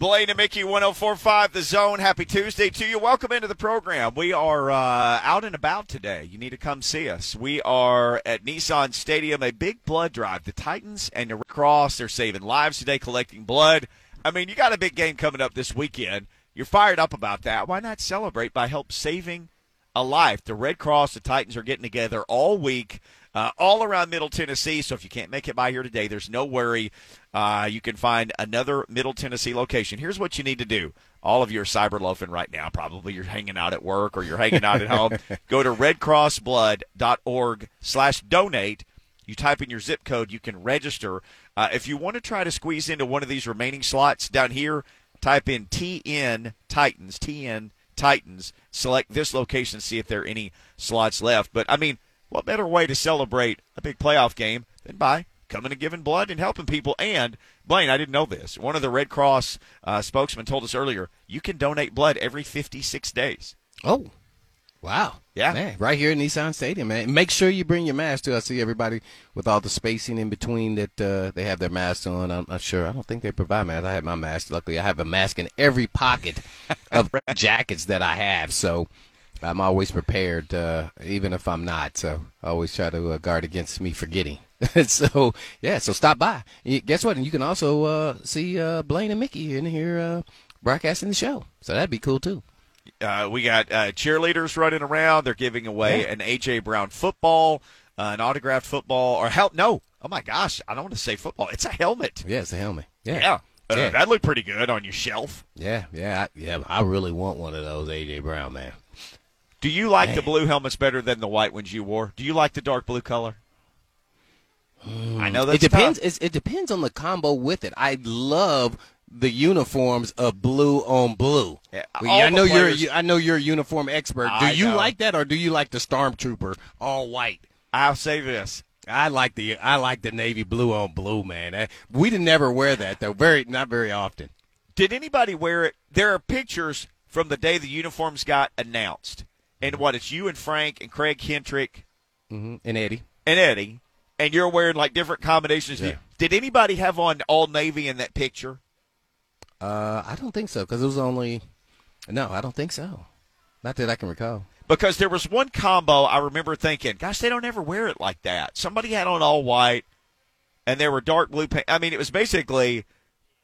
Blaine and Mickey 1045 The Zone. Happy Tuesday to you. Welcome into the program. We are uh, out and about today. You need to come see us. We are at Nissan Stadium, a big blood drive. The Titans and the Red Cross, they're saving lives today, collecting blood. I mean, you got a big game coming up this weekend. You're fired up about that. Why not celebrate by help saving a life? The Red Cross, the Titans are getting together all week uh, all around Middle Tennessee. So if you can't make it by here today, there's no worry. Uh, you can find another Middle Tennessee location. Here's what you need to do. All of you are cyber loafing right now. Probably you're hanging out at work or you're hanging out at home. Go to redcrossblood.org slash donate. You type in your zip code. You can register. Uh, if you want to try to squeeze into one of these remaining slots down here, type in TN Titans, TN Titans. Select this location, see if there are any slots left. But, I mean – what better way to celebrate a big playoff game than by coming and giving blood and helping people? And Blaine, I didn't know this. One of the Red Cross uh, spokesmen told us earlier you can donate blood every 56 days. Oh, wow. Yeah. Man, right here at Nissan Stadium, man. Make sure you bring your mask too. I see everybody with all the spacing in between that uh, they have their masks on. I'm not sure. I don't think they provide masks. I have my mask. Luckily, I have a mask in every pocket of jackets that I have. So I'm always prepared, uh, even if I'm not. So I always try to uh, guard against me forgetting. so yeah, so stop by. Guess what? And you can also uh, see uh, Blaine and Mickey in here uh, broadcasting the show. So that'd be cool too. Uh, we got cheerleaders running around. They're giving away yeah. an AJ Brown football, an autographed football, or help. No, oh my gosh, I don't want to say football. It's a helmet. Yeah, it's a helmet. Yeah. yeah. Yeah. that looked pretty good on your shelf. Yeah, yeah, I, yeah. I really want one of those AJ Brown, man. Do you like Man. the blue helmets better than the white ones you wore? Do you like the dark blue color? I know that it depends. It depends on the combo with it. I love the uniforms of blue on blue. Yeah, I know players, you're. I know you're a uniform expert. Do I you know. like that, or do you like the stormtrooper all white? I'll say this. I like the I like the navy blue on blue, man. Eh, we didn't never wear that though. Very not very often. Did anybody wear it? There are pictures from the day the uniforms got announced and what it's you and Frank and Craig Hentrich mm-hmm. and Eddie and Eddie, and you're wearing like different combinations. Yeah. Did anybody have on all navy in that picture? Uh, I don't think so because it was only. No, I don't think so. Not that I can recall. Because there was one combo I remember thinking, gosh, they don't ever wear it like that. Somebody had on all white, and there were dark blue pants. I mean, it was basically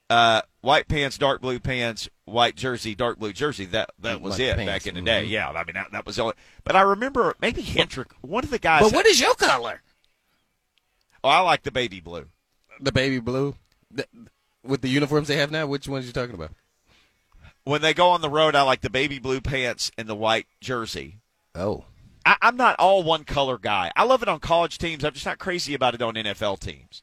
uh, white pants, dark blue pants, white jersey, dark blue jersey. That that was it pants. back in the day. Mm-hmm. Yeah, I mean that, that was all. But I remember maybe Hentrich, one of the guys. But what is your color? Oh, I like the baby blue. The baby blue, the, with the uniforms they have now. Which ones are you talking about? When they go on the road, I like the baby blue pants and the white jersey. Oh. I, I'm not all one color guy. I love it on college teams. I'm just not crazy about it on NFL teams.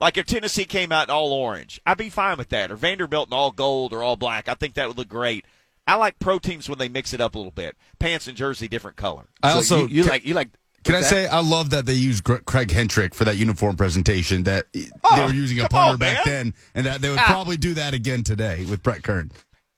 Like if Tennessee came out in all orange, I'd be fine with that. Or Vanderbilt in all gold or all black. I think that would look great. I like pro teams when they mix it up a little bit. Pants and jersey, different color. I so also you, you like you like. Can I that? say I love that they used Craig Hentrich for that uniform presentation that oh, they were using a punter back then, and that they would ah. probably do that again today with Brett Kern.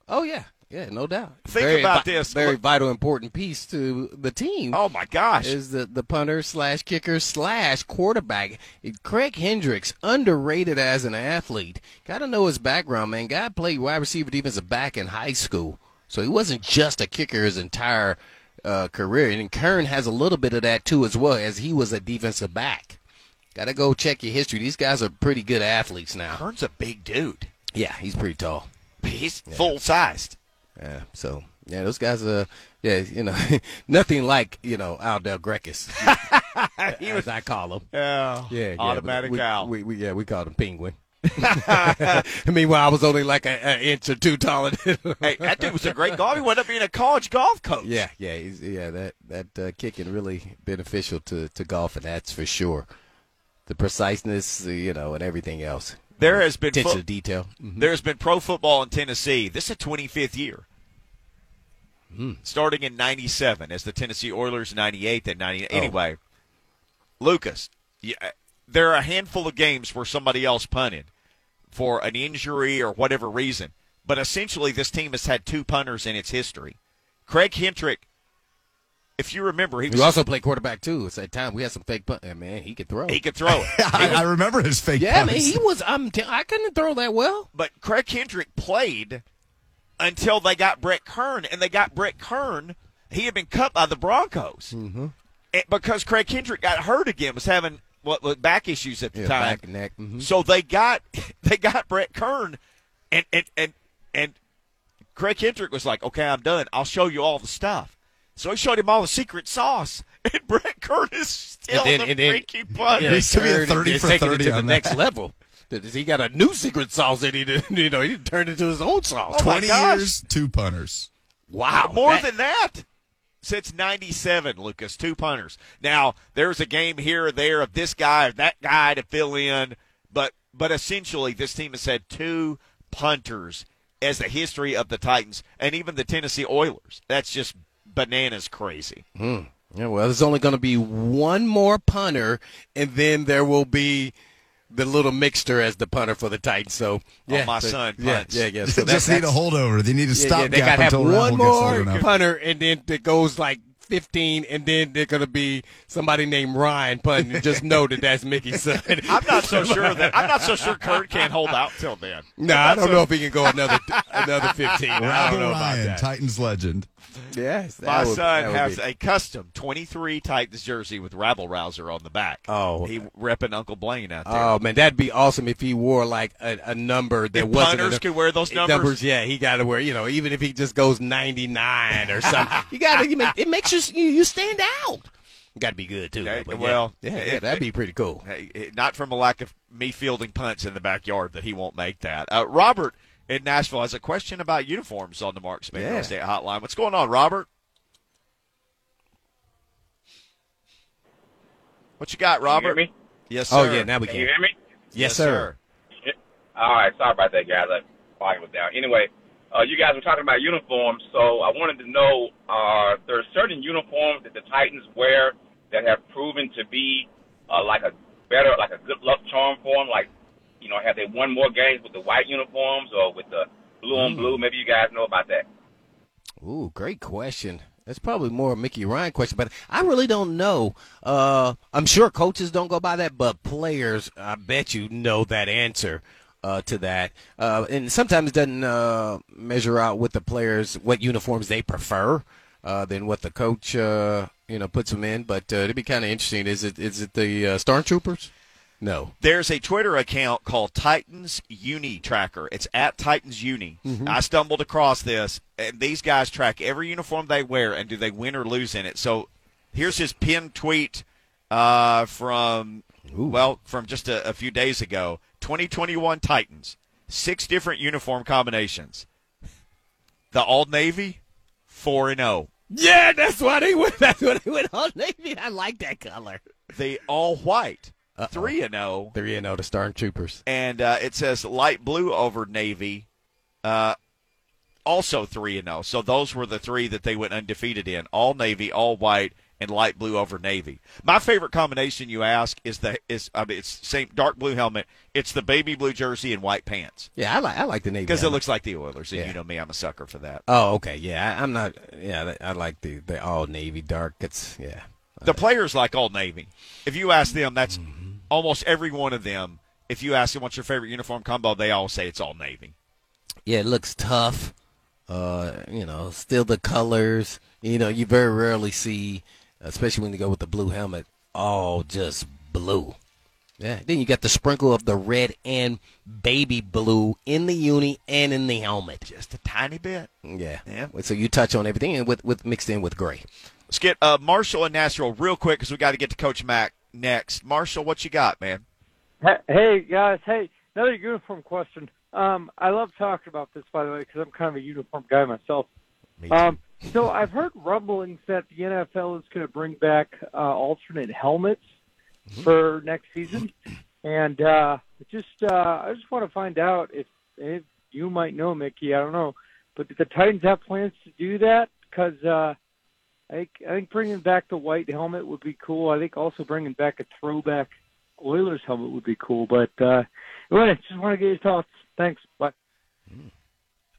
Oh yeah, yeah, no doubt. Think very about vi- this. Very vital, important piece to the team. Oh my gosh, is the the punter slash kicker slash quarterback. Craig Hentrich's underrated as an athlete. Got to know his background, man. Guy played wide receiver, defensive back in high school, so he wasn't just a kicker his entire uh, career. And Kern has a little bit of that too, as well as he was a defensive back. Got to go check your history. These guys are pretty good athletes now. Kern's a big dude. Yeah, he's pretty tall. He's yeah. full sized. Yeah. So yeah, those guys are yeah, you know, nothing like you know Al Del Greckis, as I call him. Yeah. Yeah. yeah automatic we, Al. We, we, yeah, we called him Penguin. Meanwhile, I was only like an inch or two taller. hey, that dude was a great golfer. He went up being a college golf coach. Yeah, yeah, he's, yeah. That that uh, kicking really beneficial to to golf, and that's for sure. The preciseness, you know, and everything else. There has been attention fo- detail. Mm-hmm. There has been pro football in Tennessee. This is a 25th year. Mm. Starting in 97 as the Tennessee Oilers 98 and 90 oh. anyway. Lucas, yeah, there are a handful of games where somebody else punted for an injury or whatever reason. But essentially this team has had two punters in its history. Craig Hentrich if you remember, he was also played quarterback too. At that time, we had some fake punt. Man, he could throw. he could throw it. I, I remember his fake. yeah, man, he was. I'm. T- I couldn't throw that well. but Craig Hentrich played until they got Brett Kern, and they got Brett Kern. He had been cut by the Broncos Mm-hmm. And because Craig Hentrich got hurt again, was having what, what back issues at the Yeah, time. back and neck. mhm. So they got they got Brett Kern, and and and and Craig Hentrich was like, "Okay, I'm done. I'll show you all the stuff." So he showed him all the secret sauce, and Brett Kern is still And then- the then- freaky punter. Yeah, He's to be a turned- 30 for taking 30 it to the that. next level. That is, He got a new secret sauce that he did. You know, he turned into his own sauce. Oh, Twenty years, two punters. Wow, More that- than that. Since 97, Lucas, two punters. Now, there's a game here or there of this guy or that guy to fill in, but but essentially this team has had two punters as the history of the Titans and even the Tennessee Oilers. That's just bananas crazy. Hmm. Yeah, well, there's only going to be one more punter, and then there will be the little mixture as the punter for the Titans. So, oh, yeah, my so- son yeah, punts. yeah, yeah. They So that- just need a holdover. They need to stop yeah, they got to have one more old punter, and then it goes like 15, and then they're going to be somebody named Ryan punting. just know that that's Mickey's son. I'm not so sure that I'm not so sure Kern can't hold out till then. No, I don't know if he can go another another 15. I don't know about Ryan, that. Titans legend. Yes, My would- son has be- a custom 23 Titans jersey with Rabble Rouser on the back. Oh. he repping Uncle Blaine out there. Oh man, that'd be awesome if he wore like a, a number that If wasn't punters a, could wear those numbers? Yeah, he got to wear. You know, even if he just goes ninety nine or something, you got to. You make, it makes you you, you stand out. Got to be good too. Well, yeah, yeah, yeah, that'd be pretty cool. Not from a lack of me fielding punts in the backyard that he won't make that. Uh, Robert in Nashville has a question about uniforms on the Mark Spain Yeah. Real Estate Hotline. What's going on, Robert? What you got, Robert? Can you hear me? Yes, sir. Oh yeah, now we Can can. you hear me? Yes, sir. All right, sorry about that, guys. That volume was down. Anyway, uh, you guys were talking about uniforms, so I wanted to know: Are there certain uniforms that the Titans wear that have proven to be uh, like a better, like a good luck charm for them? Like, you know, have they won more games with the white uniforms or with the blue on blue? Maybe you guys know about that. Ooh, great question. That's probably more a Mickey Ryan question, but I really don't know. Uh, I'm sure coaches don't go by that, but players, I bet you know that answer uh, to that. Uh, and sometimes it doesn't uh, measure out with the players what uniforms they prefer uh, than what the coach uh, you know puts them in. But uh, it'd be kind of interesting. Is it is it the uh, Stormtroopers? No. There's a Twitter account called Titans Uni Tracker. It's at Titans Uni. I stumbled across this, and these guys track every uniform they wear and do they win or lose in it. So here's his pinned tweet uh, from well from just a, a few days ago. 2021 Titans, six different uniform combinations. The Old Navy, four and oh. zero. Yeah, that's why they went. That's what they went on Navy. I like that color. The All White, three and oh. zero. Three and zero, the Stormtroopers. and uh, it says light blue over navy, uh, also three and zero. So those were the three that they went undefeated in: all navy, all white, and light blue over navy. My favorite combination, you ask, is the is I mean it's same dark blue helmet. It's the baby blue jersey and white pants Yeah, I like I like the Navy because it looks like the Oilers, and Yeah. you know me, I'm a sucker for that. Oh, okay. Yeah, I, I'm not. Yeah, I like the the all navy dark. It's yeah. The players like all navy. If you ask them, that's almost every one of them. If you ask them what's your favorite uniform combo, they all say it's all navy. Yeah, it looks tough. Uh, you know, still the colors. You know, you very rarely see, especially when you go with the blue helmet, all just blue. Yeah. Then you got the sprinkle of the red and baby blue in the uni and in the helmet. Just a tiny bit. Yeah. Yeah. So you touch on everything and with with mixed in with gray. Let's get uh, Marshall and Nashville real quick because we got to get to Coach Mac next. Marshall, what you got, man? Hey- guys, hey, another uniform question. Um, I love talking about this, by the way, because I'm kind of a uniform guy myself. Um, so I've heard rumblings that the NFL is going to bring back uh, alternate helmets for next season, and uh, just uh, I just want to find out if, if you might know, Mickey. I don't know, but the Titans have plans to do that? Because uh, I think I think bringing back the white helmet would be cool. I think also bringing back a throwback Oilers helmet would be cool. But uh, anyway, just want to get your thoughts. Thanks. Bye.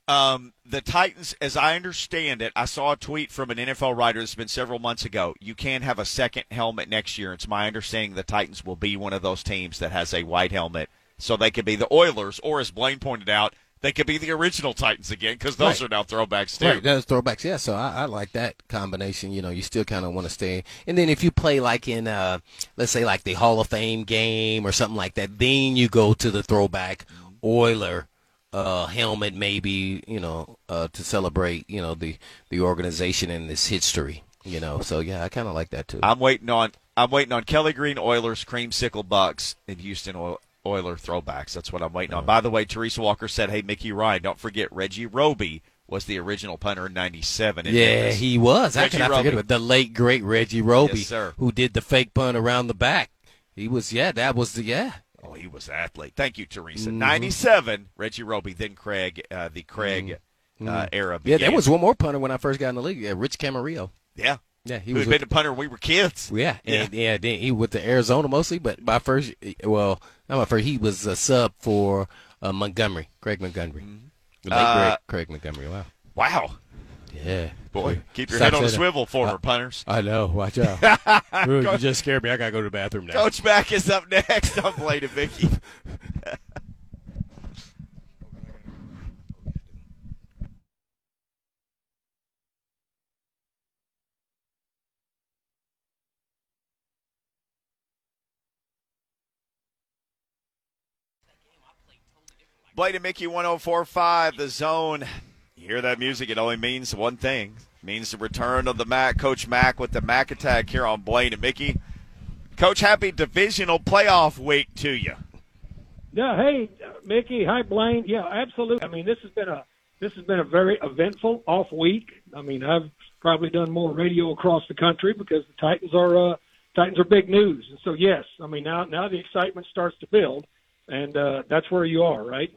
Um, the Titans, as I understand it, I saw a tweet from an NFL writer that's been several months ago. You can have a second helmet next year. It's my understanding the Titans will be one of those teams that has a white helmet, so they could be the Oilers, or as Blaine pointed out, they could be the original Titans again because those Right. are now throwbacks too. Right, that's throwbacks. Yeah, so I, I like that combination. You know, you still kind of want to stay. And then if you play like in, uh, let's say like the Hall of Fame game or something like that, then you go to the throwback Oiler uh, helmet, maybe you know, uh, to celebrate you know the the organization and its history. You know, so yeah, I kind of like that too. I'm waiting on I'm waiting on Kelly Green Oilers, Creamsicle Bucs, and Houston Oil, Oiler throwbacks. That's what I'm waiting on. By the way, Teresa Walker said, "Hey, Mickey Ryan, don't forget Reggie Roby was the original punter in '97." in Yeah, Memphis." he was. Reggie I forget Roby. about the late great Reggie Roby, Yes, sir. who did the fake punt around the back? He was. Yeah, that was the yeah. Oh, he was athlete. Thank you, Teresa. Mm-hmm. 97, Reggie Roby, then Craig, uh, the Craig uh, era. Mm-hmm. Yeah, there was one more punter when I first got in the league. Yeah, Rich Camarillo. Yeah. Yeah, he was with- been a punter when we were kids. Yeah, and, yeah. then he went to Arizona mostly, but my first, well, not my first. He was a sub for uh, Montgomery, Greg Montgomery, the late Uh, great Greg Montgomery. Wow. Wow. Yeah, Boy, keep your Stop head on a saying swivel, former punters. I know. Watch out. Ooh, you just scared me. I gotta go to the bathroom now. Coach Mac is up next on Blaine and Mickey. Blaine and Mickey 1045, the zone. You hear that music, it only means one thing. It means the return of the Mac, Coach Mac with the Mac attack here on Blaine and Mickey. Coach, happy divisional playoff week to you. Yeah, hey, Mickey, hi Blaine. Yeah, absolutely. I mean, this has been a this has been a very eventful off week. I mean, I've probably done more radio across the country because the Titans are uh, Titans are big news. And so yes, I mean now now the excitement starts to build, and uh, that's where you are, right?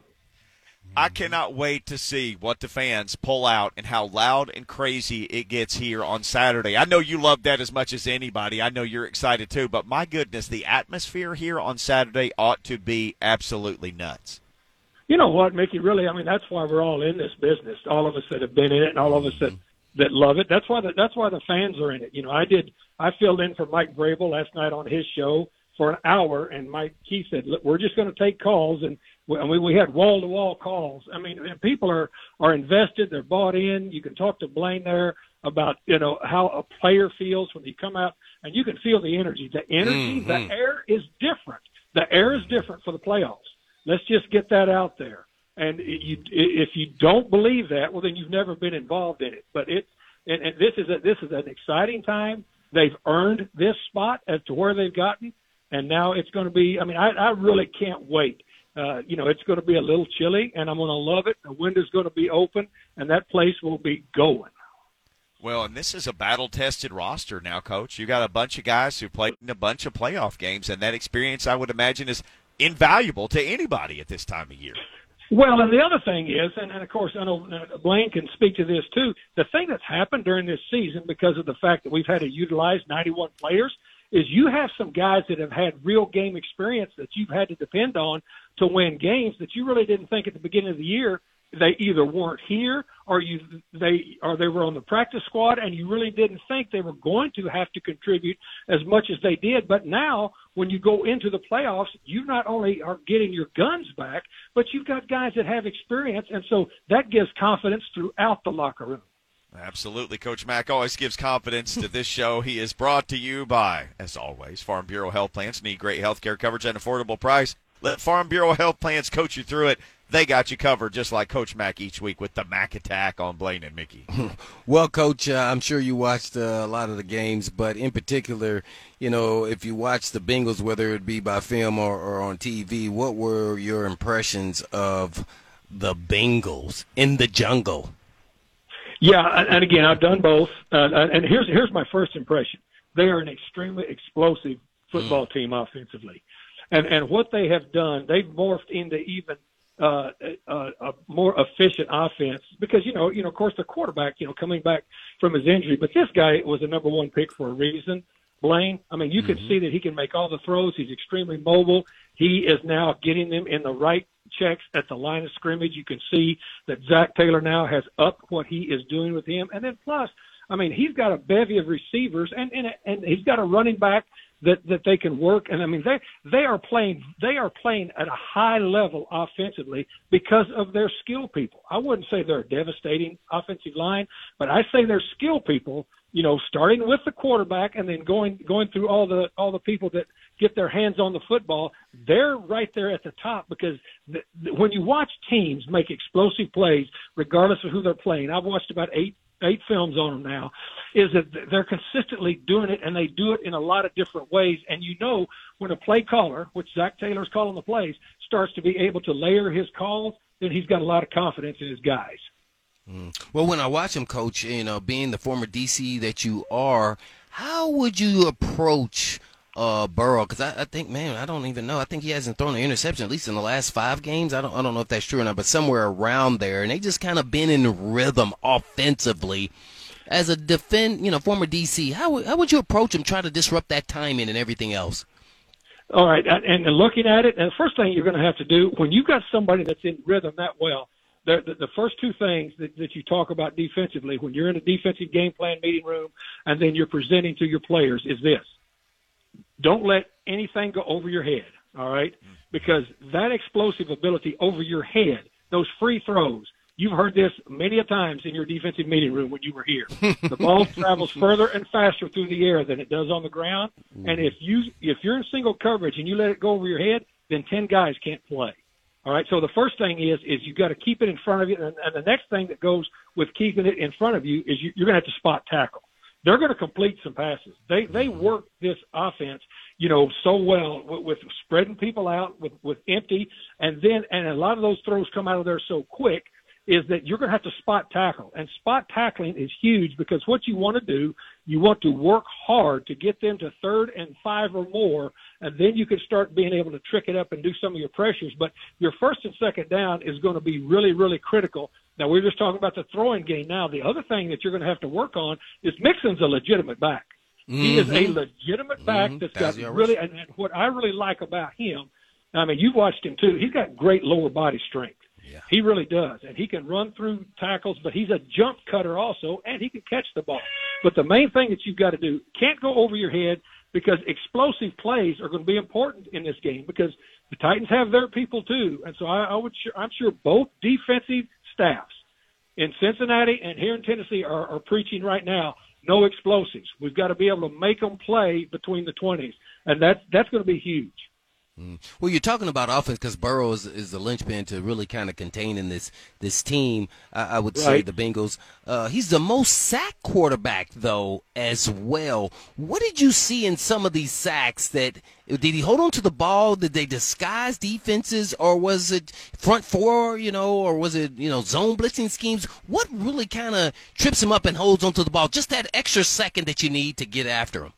I cannot wait to see what the fans pull out and how loud and crazy it gets here on Saturday. I know you love that as much as anybody. I know you're excited too, but my goodness, the atmosphere here on Saturday ought to be absolutely nuts. You know what, Mickey? Really, I mean, that's why we're all in this business. All of us that have been in it, and all of us that that love it. That's why the, that's why the fans are in it. You know, I did. I filled in for Mike Vrabel last night on his show for an hour, and Mike Keith said, "Look, we're just going to take calls." And we, I mean, we had wall to wall calls. I mean, people are are invested. They're bought in. You can talk to Blaine there about you know how a player feels when you come out, and you can feel the energy. The energy, the mm-hmm. air is different. The air is different for the playoffs. Let's just get that out there. And you, if you don't believe that, well, then you've never been involved in it. But it, and, and this is a, this is an exciting time. They've earned this spot as to where they've gotten, and now it's going to be. I mean, I, I really can't wait. Uh, you know, it's going to be a little chilly, and I'm going to love it. The window's going to be open, and that place will be going. Well, and this is a battle tested roster now, Coach. You got a bunch of guys who played in a bunch of playoff games, and that experience, I would imagine, is invaluable to anybody at this time of year. Well, and the other thing is, and, and of course, I know uh, Blaine can speak to this too. The thing that's happened during this season, because of the fact that we've had to utilize 91 players, is you have some guys that have had real game experience that you've had to depend on to win games that you really didn't think at the beginning of the year they either weren't here or you they or they were on the practice squad and you really didn't think they were going to have to contribute as much as they did. But now when you go into the playoffs you not only are getting your guns back but you've got guys that have experience. And so that gives confidence throughout the locker room Absolutely. Coach Mac always gives confidence to this show. He is brought to you by, as always, Farm Bureau Health Plans. Need great health care coverage at an affordable price. Let Farm Bureau Health Plans coach you through it. They got you covered just like Coach Mac each week with the Mac attack on Blaine and Mickey. Well, Coach, uh, I'm sure you watched uh, a lot of the games, but in particular, you know, if you watched the Bengals, whether it be by film or, or on TV, what were your impressions of the Bengals in the jungle? Yeah, and, again, I've done both. Uh, and here's here's my first impression: they are an extremely explosive football team offensively, and and what they have done, they've morphed into even uh, a, a more efficient offense because you know you know of course the quarterback you know coming back from his injury, but this guy was a number one pick for a reason. Blaine. I mean, you can mm-hmm. see that he can make all the throws. He's extremely mobile. He is now getting them in the right checks at the line of scrimmage. You can see that Zac Taylor now has upped what he is doing with him. And then plus, I mean, he's got a bevy of receivers and, and, and he's got a running back that, that they can work. And I mean, they, they are playing, they are playing at a high level offensively because of their skill people. I wouldn't say they're a devastating offensive line, but I say they're skill people you know, starting with the quarterback and then going going through all the all the people that get their hands on the football, they're right there at the top because the, when you watch teams make explosive plays, regardless of who they're playing, I've watched about eight eight films on them now, is that they're consistently doing it and they do it in a lot of different ways. And you know when a play caller, which Zac Taylor's calling the plays, starts to be able to layer his calls, then he's got a lot of confidence in his guys. Mm. Well, when I watch him, coach, you know, being the former DC that you are, how would you approach uh, Burrow? Because I, I, think, man, I don't even know. I think he hasn't thrown an interception at least in the last five games. I don't, I don't know if that's true or not, but somewhere around there, and they just kind of been in rhythm offensively. As a defend, you know, former DC, how how would you approach him? Try to disrupt that timing and everything else. All right, and, and looking at it, and the first thing you're going to have to do when you've got somebody that's in rhythm that well the, the, the first two things that, that you talk about defensively when you're in a defensive game plan meeting room and then you're presenting to your players is this. Don't let anything go over your head, all right? Because that explosive ability over your head, those free throws, you've heard this many a times in your defensive meeting room when you were here. The ball travels further and faster through the air than it does on the ground. And mm. if you if you're in single coverage and you let it go over your head, then ten guys can't play. All right. So the first thing is is you got to keep it in front of you, and, and the next thing that goes with keeping it in front of you is you, you're going to have to spot tackle. They're going to complete some passes. They they mm-hmm. work this offense, you know, so well with, with spreading people out with with empty, and then and a lot of those throws come out of there so quick is that you're going to have to spot tackle. And spot tackling is huge because what you want to do, you want to work hard to get them to third and five or more, and then you can start being able to trick it up and do some of your pressures. But your first and second down is going to be really, really critical. Now, we're just talking about the throwing game now. The other thing that you're going to have to work on is Mixon's a legitimate back. Mm-hmm. He is a mm-hmm. legitimate back mm-hmm. that's got really, and, and what I really like about him, I mean, you've watched him too. He's got great lower body strength. He really does. And he can run through tackles, but he's a jump cutter also, and he can catch the ball. But the main thing that you've got to do can't go over your head because explosive plays are going to be important in this game because the Titans have their people too. And so I, I would, I'm sure both defensive staffs in Cincinnati and here in Tennessee are, are preaching right now no explosives. We've got to be able to make them play between the 20s, and that's that's going to be huge. Mm. Well, you're talking about offense because Burrow is, is, the linchpin to really kind of containing this this team. I, I would right. say the Bengals. Uh, he's the most sack quarterback though as well. What did you see in some of these sacks? That did he hold on to the ball? Did they disguise defenses, or was it front four? You know, or was it you know zone blitzing schemes? What really kind of trips him up and holds onto the ball? Just that extra second that you need to get after him.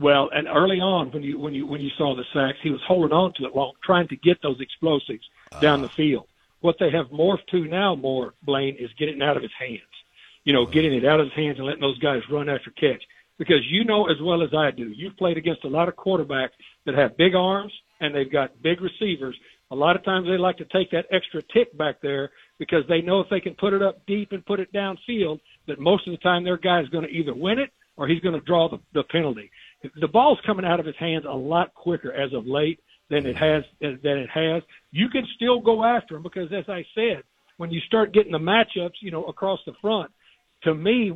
Well, and early on when you when you when you saw the sacks, he was holding on to it while trying to get those explosives uh, down the field. What they have morphed to now more, Blaine, is getting it out of his hands. You know, uh, getting it out of his hands and letting those guys run after catch. Because you know as well as I do, you've played against a lot of quarterbacks that have big arms and they've got big receivers. A lot of times they like to take that extra tick back there because they know if they can put it up deep and put it downfield, that most of the time their guy is going to either win it or he's going to draw the, the penalty the ball's coming out of his hands a lot quicker as of late than it has than it has. You can still go after him because, as I said, when you start getting the matchups, you know, across the front, to me,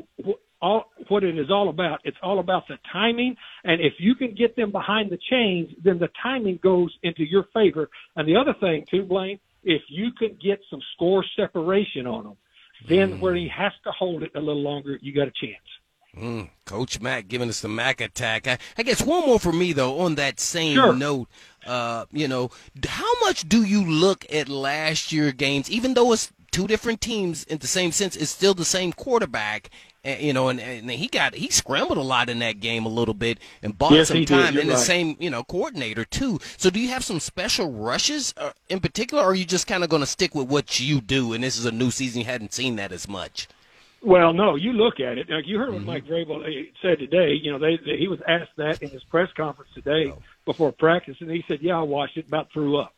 all what it is all about, it's all about the timing. And if you can get them behind the chains, then the timing goes into your favor. And the other thing too, Blaine, if you can get some score separation on them, then mm. where he has to hold it a little longer, you got a chance. Mm, Coach Mac giving us the Mac attack. I, I, guess one more for me though on that same sure. note. Uh, you know, how much do you look at last year games, even though it's two different teams in the same sense, it's still the same quarterback. And, you know, and, and he got he scrambled a lot in that game a little bit and bought yes, some time in right. the same you know coordinator too. So do you have some special rushes uh, in particular, or are you just kind of going to stick with what you do? And this is a new season, you hadn't seen that as much. Well, no, you look at it. Like you heard what mm-hmm. Mike Vrabel uh, said today. You know, they, they he was asked that in his press conference today oh. before practice, and he said, "Yeah, I watched it, about threw up."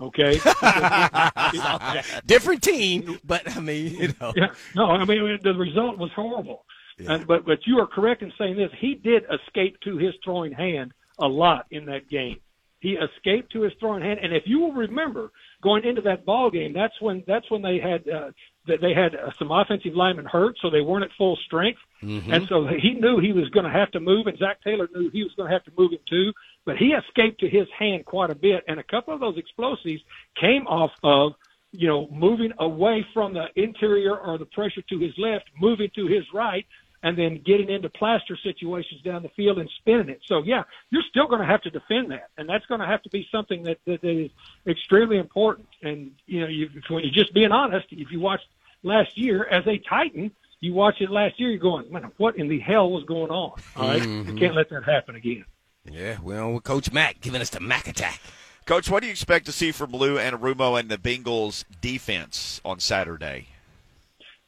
Okay, different team, but I mean, you know, yeah, no, I mean the result was horrible. Yeah. And, but but you are correct in saying this. He did escape to his throwing hand a lot in that game. He escaped to his throwing hand, and if you will remember, going into that ball game, that's when that's when they had uh, that they had uh, some offensive linemen hurt, so they weren't at full strength, mm-hmm. and so he knew he was going to have to move, and Zac Taylor knew he was going to have to move him too. But he escaped to his hand quite a bit, and a couple of those explosives came off of you know moving away from the interior or the pressure to his left, moving to his right, and then getting into plaster situations down the field and spinning it. So yeah, you're still going to have to defend that, and that's going to have to be something that, that, that is extremely important. And you know, you, when you're just being honest, if you watched last year as a Titan, you watch it last year, you're going, man, what in the hell was going on? All right? mm-hmm. you can't let that happen again. Yeah, well, with Coach Mac giving us the Mac attack. Coach, what do you expect to see from Lou Anarumo and the Bengals defense on Saturday?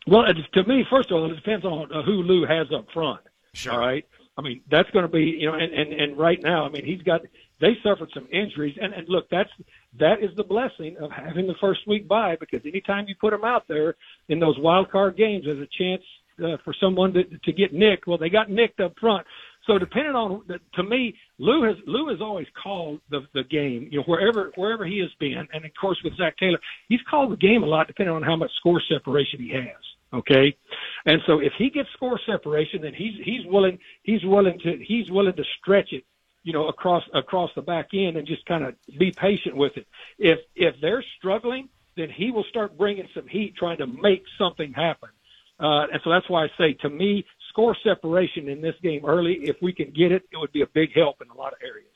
Well, to me, first of all, it depends on uh, who Lou has up front. Sure. All right. I mean, that's going to be, you know, and, and, and right now, I mean, he's got, they suffered some injuries. And, and look, that's, that is the blessing of having the first week bye because anytime you put them out there in those wild card games, there's a chance uh, for someone to, to get nicked. Well, they got nicked up front. So depending on, to me, Lou has Lou has always called the the game. You know, wherever wherever he has been, and of course with Zac Taylor, he's called the game a lot, depending on how much score separation he has. Okay, and so if he gets score separation, then he's he's willing he's willing to he's willing to stretch it, you know, across across the back end and just kind of be patient with it. If if they're struggling, then he will start bringing some heat, trying to make something happen. Uh, and so that's why I say, to me, score separation in this game early, if we can get it, it would be a big help in a lot of areas.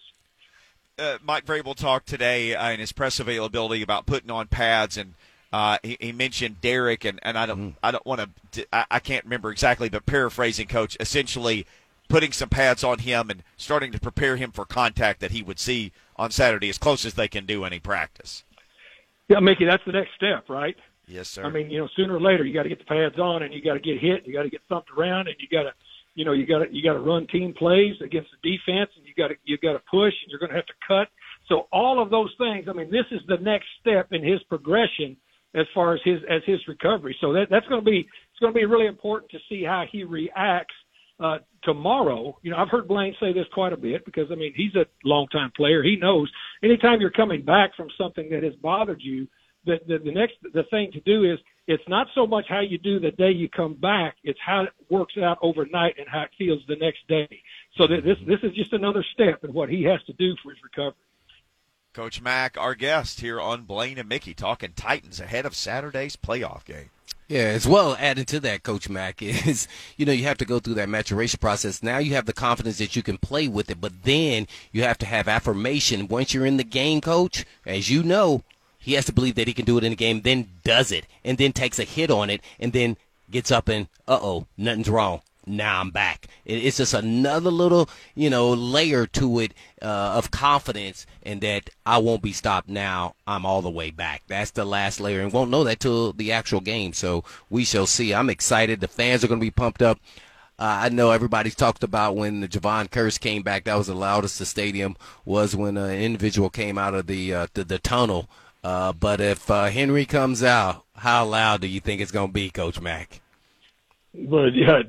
Uh, Mike Vrabel talked today uh, in his press availability about putting on pads and – uh, he, he, mentioned Derrick, and, and I don't mm. I don't want to I, I can't remember exactly, but paraphrasing, coach, essentially putting some pads on him and starting to prepare him for contact that he would see on Saturday, as close as they can do any practice. Yeah, Mickey, that's the next step, right? Yes, sir. I mean, you know, sooner or later, you got to get the pads on, and you got to get hit, you got to get thumped around, and you got to, you know, you got to you got to run team plays against the defense, and you got to you got to push, and you're going to have to cut. So all of those things. I mean, this is the next step in his progression as far as his as his recovery. So that that's going to be it's going to be really important to see how he reacts uh, tomorrow. You know, I've heard Blaine say this quite a bit because I mean he's a longtime player. He knows anytime you're coming back from something that has bothered you, that the, the next the thing to do is it's not so much how you do the day you come back; it's how it works out overnight and how it feels the next day. So that this this is just another step in what he has to do for his recovery. Coach Mac, our guest here on Blaine and Mickey, talking Titans ahead of Saturday's playoff game. Yeah, as well, adding to that, Coach Mac, is, you know, you have to go through that maturation process. Now you have the confidence that you can play with it, but then you have to have affirmation. Once you're in the game, Coach, as you know, he has to believe that he can do it in the game, then does it, and then takes a hit on it, and then gets up and, uh oh, nothing's wrong now I'm back. It's just another little, you know, layer to it uh, of confidence, and that I won't be stopped now. I'm all the way back. That's the last layer, and won't know that till the actual game. So we shall see. I'm excited. The fans are going to be pumped up. Uh, I know everybody's talked about when the Jevon Kearse came back. That was the loudest the stadium was when an individual came out of the uh, the, the, tunnel. Uh, but if uh, Henry comes out, how loud do you think it's going to be, Coach Mac? But yeah,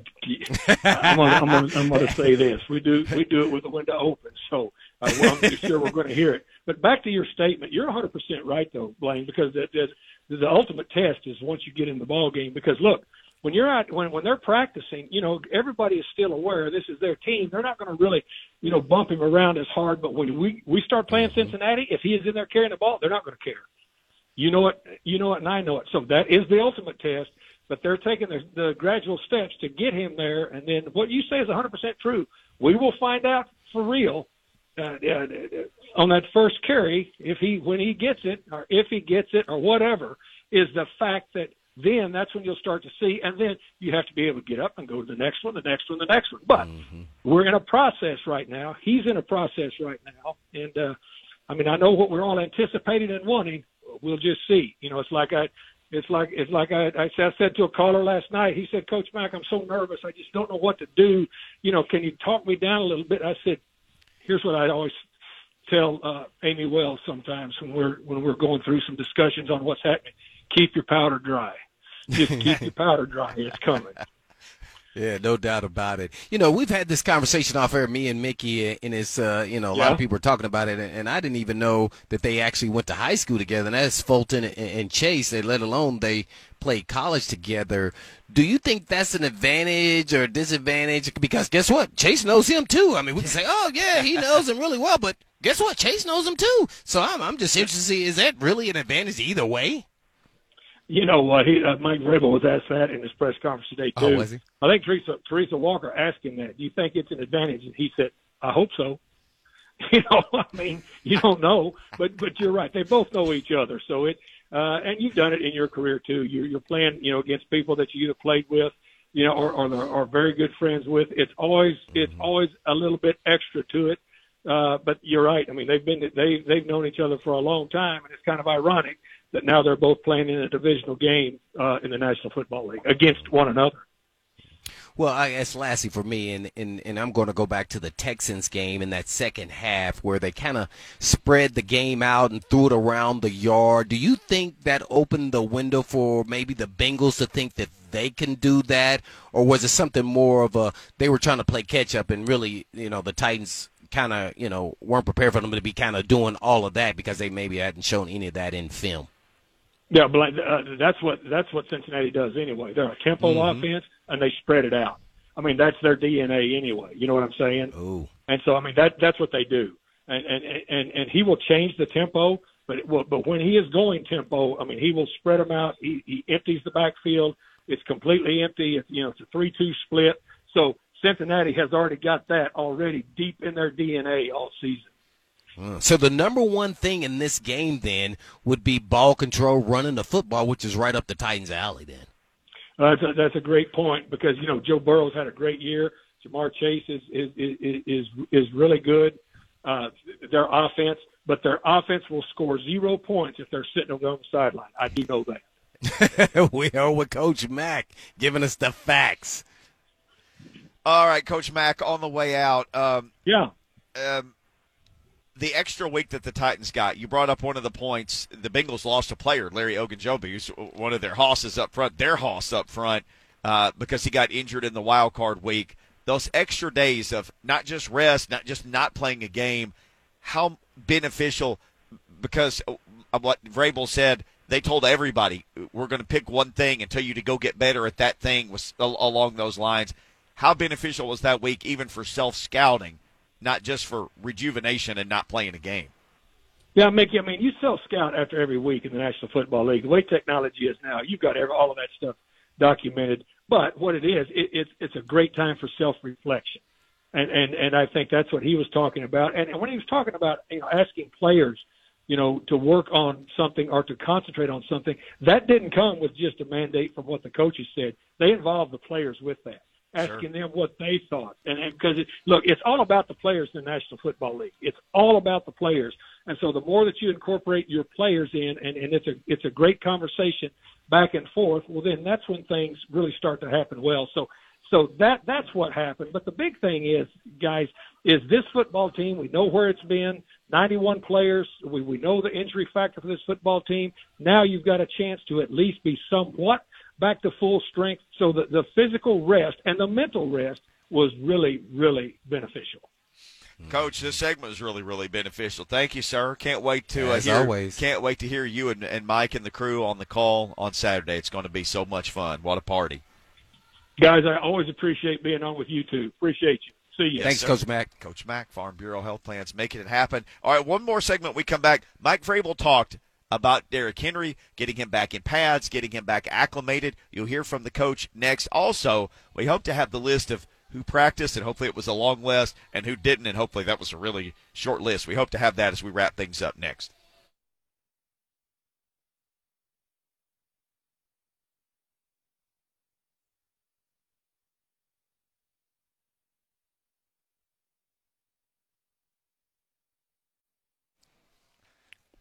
I'm gonna, I'm gonna, I'm gonna say this: we do we do it with the window open, so uh, well, I'm sure we're going to hear it. But back to your statement, you're 100 percent right though, Blaine, because the, the, the ultimate test is once you get in the ball game. Because look, when you're out when when they're practicing, you know everybody is still aware this is their team. They're not going to really, you know, bump him around as hard. But when we we start playing mm-hmm. Cincinnati, if he is in there carrying the ball, they're not going to care. You know it, you know it, and I know it. So that is the ultimate test but they're taking the, the gradual steps to get him there. And then what you say is 100% true. We will find out for real uh, uh, on that first carry if he when he gets it or if he gets it or whatever is the fact that then that's when you'll start to see and then you have to be able to get up and go to the next one the next one the next one but mm-hmm. we're in a process right now he's in a process right now and uh i mean i know what we're all anticipating and wanting we'll just see you know it's like i It's like it's like I, I said, I said to a caller last night. He said, "Coach Mac, I'm so nervous. I just don't know what to do. You know, can you talk me down a little bit?" I said, "Here's what I always tell uh, Amy Wells sometimes when we're when we're going through some discussions on what's happening. Keep your powder dry. Just keep your powder dry. It's coming." Yeah, no doubt about it. You know, we've had this conversation off air, me and Mickey, and it's, uh, you know, a yeah. lot of people are talking about it, and I didn't even know that they actually went to high school together, and that's Fulton and Chase, They let alone they played college together. Do you think that's an advantage or a disadvantage? Because guess what? Chase knows him too. I mean, we can say, oh, yeah, he knows him really well, but guess what? Chase knows him too. So I'm, I'm just interested to see, is that really an advantage either way? You know what? He uh, Mike Vrabel was asked that in his press conference today oh, too. Oh, was he? I think Teresa Teresa Walker asked him that. Do you think it's an advantage? And he said, "I hope so." You know, I mean, you don't know, but but you're right. They both know each other, so it. Uh, and you've done it in your career too. You're you're playing, you know, against people that you either played with, you know, or or are very good friends with. It's always it's always a little bit extra to it. Uh, but you're right. I mean, they've been they they've known each other for a long time, and it's kind of ironic that now they're both playing in a divisional game uh, in the National Football League against one another. Well, I guess lastly for me, and, and, and I'm going to go back to the Texans game in that second half where they kind of spread the game out and threw it around the yard. Do you think that opened the window for maybe the Bengals to think that they can do that, or was it something more of a they were trying to play catch up and really, you know, the Titans kind of you know weren't prepared for them to be kind of doing all of that because they maybe hadn't shown any of that in film? Yeah, but uh, that's what that's what Cincinnati does anyway. They're a tempo mm-hmm. offense, and they spread it out. I mean, that's their DNA anyway. You know what I'm saying? Ooh. And so, I mean, that that's what they do. And and and and he will change the tempo, but it will, but when he is going tempo, I mean, he will spread them out. He he empties the backfield. It's completely empty. It's, you know, it's a three-two split. So Cincinnati has already got that already deep in their DNA all season. So the number one thing in this game then would be ball control, running the football, which is right up the Titans' alley. Then uh, that's, a, that's a great point because you know Joe Burrow's had a great year. Ja'Marr Chase is is is is, is really good. Uh, their offense, but their offense will score zero points if they're sitting on the sideline. I do know that. we are with Coach Mac giving us the facts. All right, Coach Mac, on the way out. Um, yeah. Um, the extra week that the Titans got, you brought up one of the points. The Bengals lost a player, Larry Ogunjobi, who's one of their hosses up front, their hoss up front, uh, because he got injured in the wild card week. Those extra days of not just rest, not just not playing a game, how beneficial? Because of what Vrabel said, they told everybody we're going to pick one thing and tell you to go get better at that thing. Was along those lines. How beneficial was that week, even for self scouting? Not just for rejuvenation and not playing a game. Yeah, Mickey. I mean, you sell scout after every week in the National Football League. The way technology is now, you've got all of that stuff documented. But what it is, it, it's it's a great time for self reflection, and and and I think that's what he was talking about. And, and when he was talking about you know asking players, you know, to work on something or to concentrate on something, that didn't come with just a mandate from what the coaches said. They involved the players with that asking sure. them what they thought. And because it, look, it's all about the players in the National Football League. It's all about the players. And so the more that you incorporate your players in, and, and it's a it's a great conversation back and forth. Well, then that's when things really start to happen well. So so that that's what happened. But the big thing is, guys, is this football team. We know where it's been. 91 players. We we know the injury factor for this football team. Now you've got a chance to at least be somewhat back to full strength. So the, the physical rest and the mental rest was really, really beneficial. Coach, this segment was really, really beneficial. Thank you, sir. Can't wait to uh, As hear. Always. Can't wait to hear you and, and Mike and the crew on the call on Saturday. It's going to be so much fun. What a party, guys! I always appreciate being on with you too. Appreciate you. See you. Yes, Thanks, sir. Coach Mac. Coach Mac, Farm Bureau Health Plans, making it happen. All right, one more segment. We come back. Mike Vrabel talked about Derrick Henry, getting him back in pads, getting him back acclimated. You'll hear from the coach next. Also, we hope to have the list of who practiced, and hopefully it was a long list, and who didn't, and hopefully that was a really short list. We hope to have that as we wrap things up next.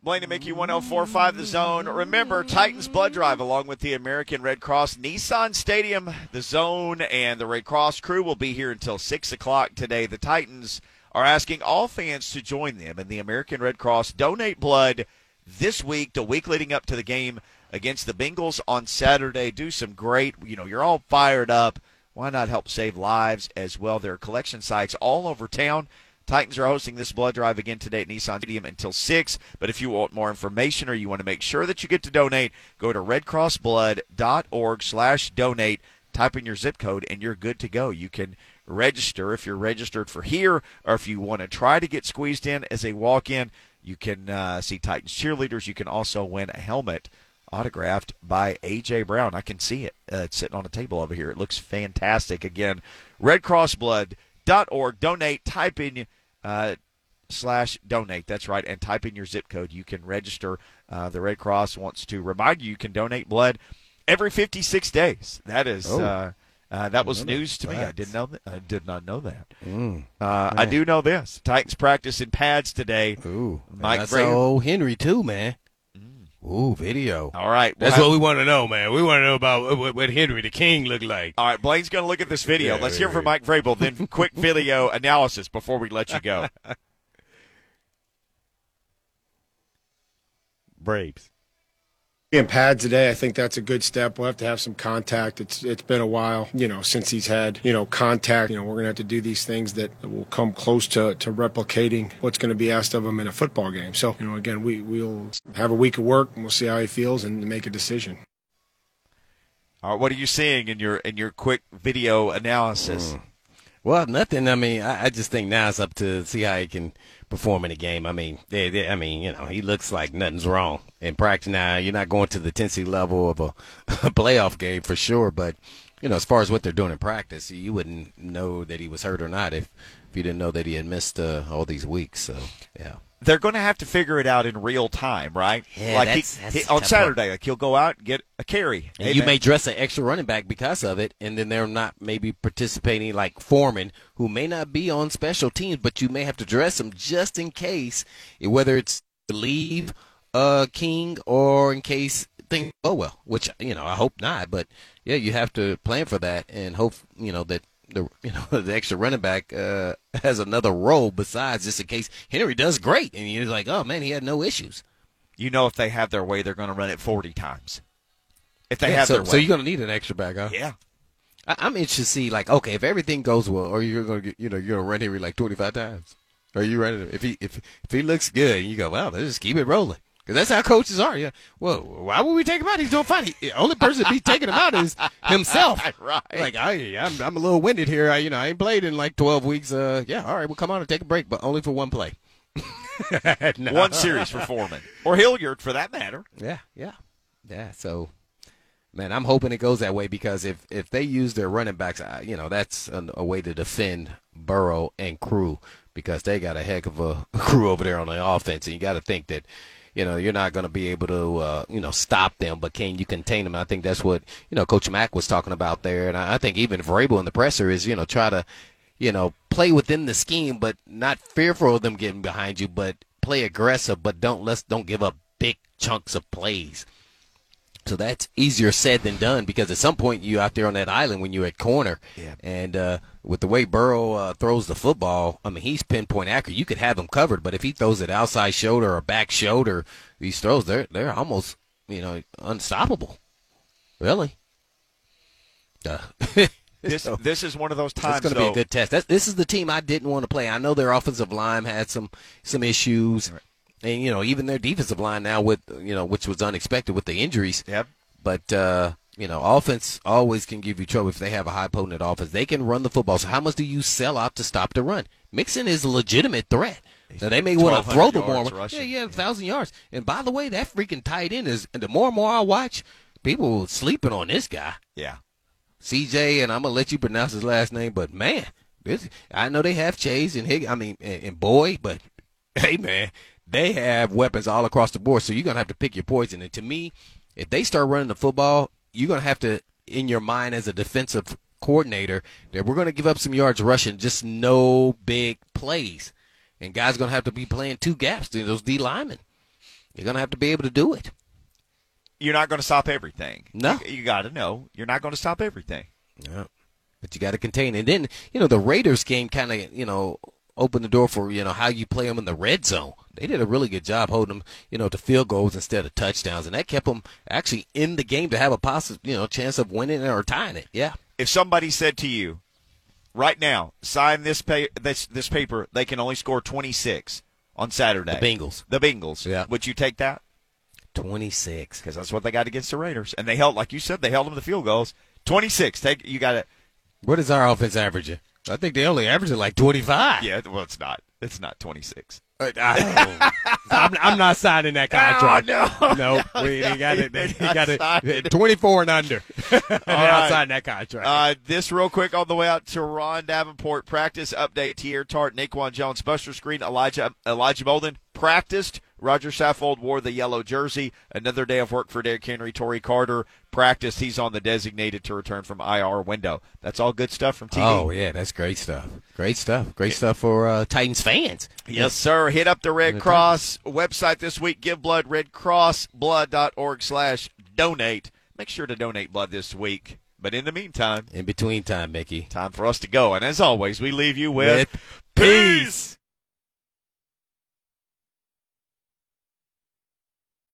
Blaine and Mickey 1045 The Zone. Remember, Titans Blood Drive along with the American Red Cross Nissan Stadium. The Zone and the Red Cross crew will be here until 6 o'clock today. The Titans are asking all fans to join them in the American Red Cross Donate Blood this week, the week leading up to the game against the Bengals on Saturday. Do some great, you know, you're all fired up. Why not help save lives as well? There are collection sites all over town. Titans are hosting this blood drive again today at Nissan Stadium until 6. But if you want more information or you want to make sure that you get to donate, go to redcrossblood.org slash donate. Type in your zip code and you're good to go. You can register if you're registered for here or if you want to try to get squeezed in as a walk-in. You can uh, see Titans cheerleaders. You can also win a helmet autographed by A.J. Brown. I can see it. Uh, it's sitting on a table over here. It looks fantastic. Again, redcrossblood.org. Donate. Type in uh, slash donate. That's right. And type in your zip code. You can register. Uh, the Red Cross wants to remind you you can donate blood every 56 days. That is. Oh. Uh, uh, that was news to me. I that. did know. Th- I did not know that. Mm. Uh, I do know this. Titans practice in pads today. Ooh, Mike that's Vrabel. old Henry too, man. Ooh, video. All right. That's we'll what we want to know, man. We want to know about what, what Henry the King looked like. All right, Blaine's going to look at this video. Yeah, Let's hear from. Mike Vrabel, then quick video analysis before we let you go. Braves. In pads today, I think that's a good step. We'll have to have some contact. It's it's been a while, you know, since he's had you know contact. You know, we're gonna have to do these things that will come close to, to replicating what's going to be asked of him in a football game. So you know, again, we we'll have a week of work and we'll see how he feels and make a decision. All right, what are you seeing in your in your quick video analysis? Hmm. Well, nothing. I mean, I, I just think now it's up to see how he can perform in the game. I mean, they, they, I mean, you know, he looks like nothing's wrong in practice. Now, you're not going to the intensity level of a, a playoff game for sure, but you know, as far as what they're doing in practice, you wouldn't know that he was hurt or not if, if you didn't know that he had missed uh, all these weeks. So, yeah. They're going to have to figure it out in real time, right? Yeah, like that's- he, that's he- on Saturday, like he'll go out and get a carry. And Hey, you man. may dress an extra running back because of it, and then they're not maybe participating like Foreman, who may not be on special teams, but you may have to dress him just in case, whether it's to leave uh, King or in case things go well, which you know I hope not, but yeah, you have to plan for that and hope you know that the you know the extra running back uh, has another role besides just in case Henry does great, and you're like, oh man, he had no issues. you know if they have their way, they're going to run it 40 times. If they Yeah, have so, their way. so you're gonna need an extra back, huh? yeah. I, I'm interested to see, like, okay, if everything goes well, or you're gonna, get, you know, you're gonna run Henry like 25 times, or you run it if he if if he looks good, you go, wow, let's just keep it rolling, because that's how coaches are. Yeah, well, why would we take him out? He's doing fine. He, the only person to be taking him out is himself. Right. Like, I, I'm I'm a little winded here. I, you know, I ain't played in like 12 weeks. Uh, yeah, all right, we'll come on and take a break, but only for one play. No. One series for Foreman. Or Hilliard, for that matter. Yeah, yeah, yeah. So, man, I'm hoping it goes that way because if if they use their running backs, uh, you know, that's an, a way to defend Burrow and crew because they got a heck of a crew over there on the offense, and you got to think that. You know, you're not going to be able to, uh, you know, stop them, but can you contain them? I think that's what, you know, Coach Mac was talking about there. And I, I think even Vrabel in the presser is, you know, try to, you know, play within the scheme, but not fearful of them getting behind you, but play aggressive, but don't let's don't give up big chunks of plays. So that's easier said than done because at some point you out there on that island when you're at corner, Yeah. and uh, with the way Burrow uh, throws the football, I mean he's pinpoint accurate. You could have him covered, but if he throws it outside shoulder or back shoulder, these throws they're they're almost you know unstoppable. Really. Uh, This so- this is one of those times. it's going to be a good test. That's, this is the team I didn't want to play. I know their offensive line had some some issues, and you know even their defensive line now with you know which was unexpected with the injuries. Yep. But uh, you know offense always can give you trouble if they have a high potent offense. They can run the football. So how much do you sell out to stop the run? Mixon is a legitimate threat. Now they may want to throw the more. yards Yeah, rushing. yeah, thousand yards. And by the way, that freaking tight end is. And the more and more I watch, people sleeping on this guy. Yeah. CJ, and I'm gonna let you pronounce his last name, but man, this I know they have Chase and Hig, I mean, and, and Boyd, but hey, man, they have weapons all across the board. So you're gonna have to pick your poison. And to me, if they start running the football, you're gonna have to, in your mind as a defensive coordinator, that we're gonna give up some yards rushing, just no big plays, and guys gonna have to be playing two gaps to those D linemen. you're going to have to be able to do it. You're not going to stop everything. No. You, you got to know you're not going to stop everything. Yeah. But you got to contain. And then, you know, the Raiders game kind of, you know, opened the door for, you know, how you play them in the red zone. They did a really good job holding them, you know, to field goals instead of touchdowns. And that kept them actually in the game to have a possible, you know, chance of winning or tying it. Yeah. If somebody said to you, right now, sign this, pay, this, this paper, they can only score 26 on Saturday. The Bengals. The Bengals. Yeah. Would you take that? 26. Because that's what they got against the Raiders. And they held, like you said, they held them to field goals. 26. Take, you got to. What is our offense averaging? I think they only average it like 25. Yeah, well, it's not. It's not 26. Uh, I, am I'm not signing that contract. Oh, no. Nope. we got it. They're He got it. 24 and under. All right. I'll sign that contract. Uh, this real quick on the way out Turron Davenport practice update. Teair Tart, Naquan Jones, Buster Skrine, Elijah Elijah Molden practiced. Rodger Saffold wore the yellow jersey. Another day of work for Derrick Henry. Tory Carter practiced. He's on the designated to return from IR window. That's all good stuff from TD. Oh, yeah, that's great stuff. Great stuff. Great stuff for uh, Titans fans. Yes, sir. Hit up the Red Cross website this week. Give blood, redcrossblood.org slash donate. Make sure to donate blood this week. But in the meantime, In between time, Mickey. time for us to go. And as always, we leave you with With peace.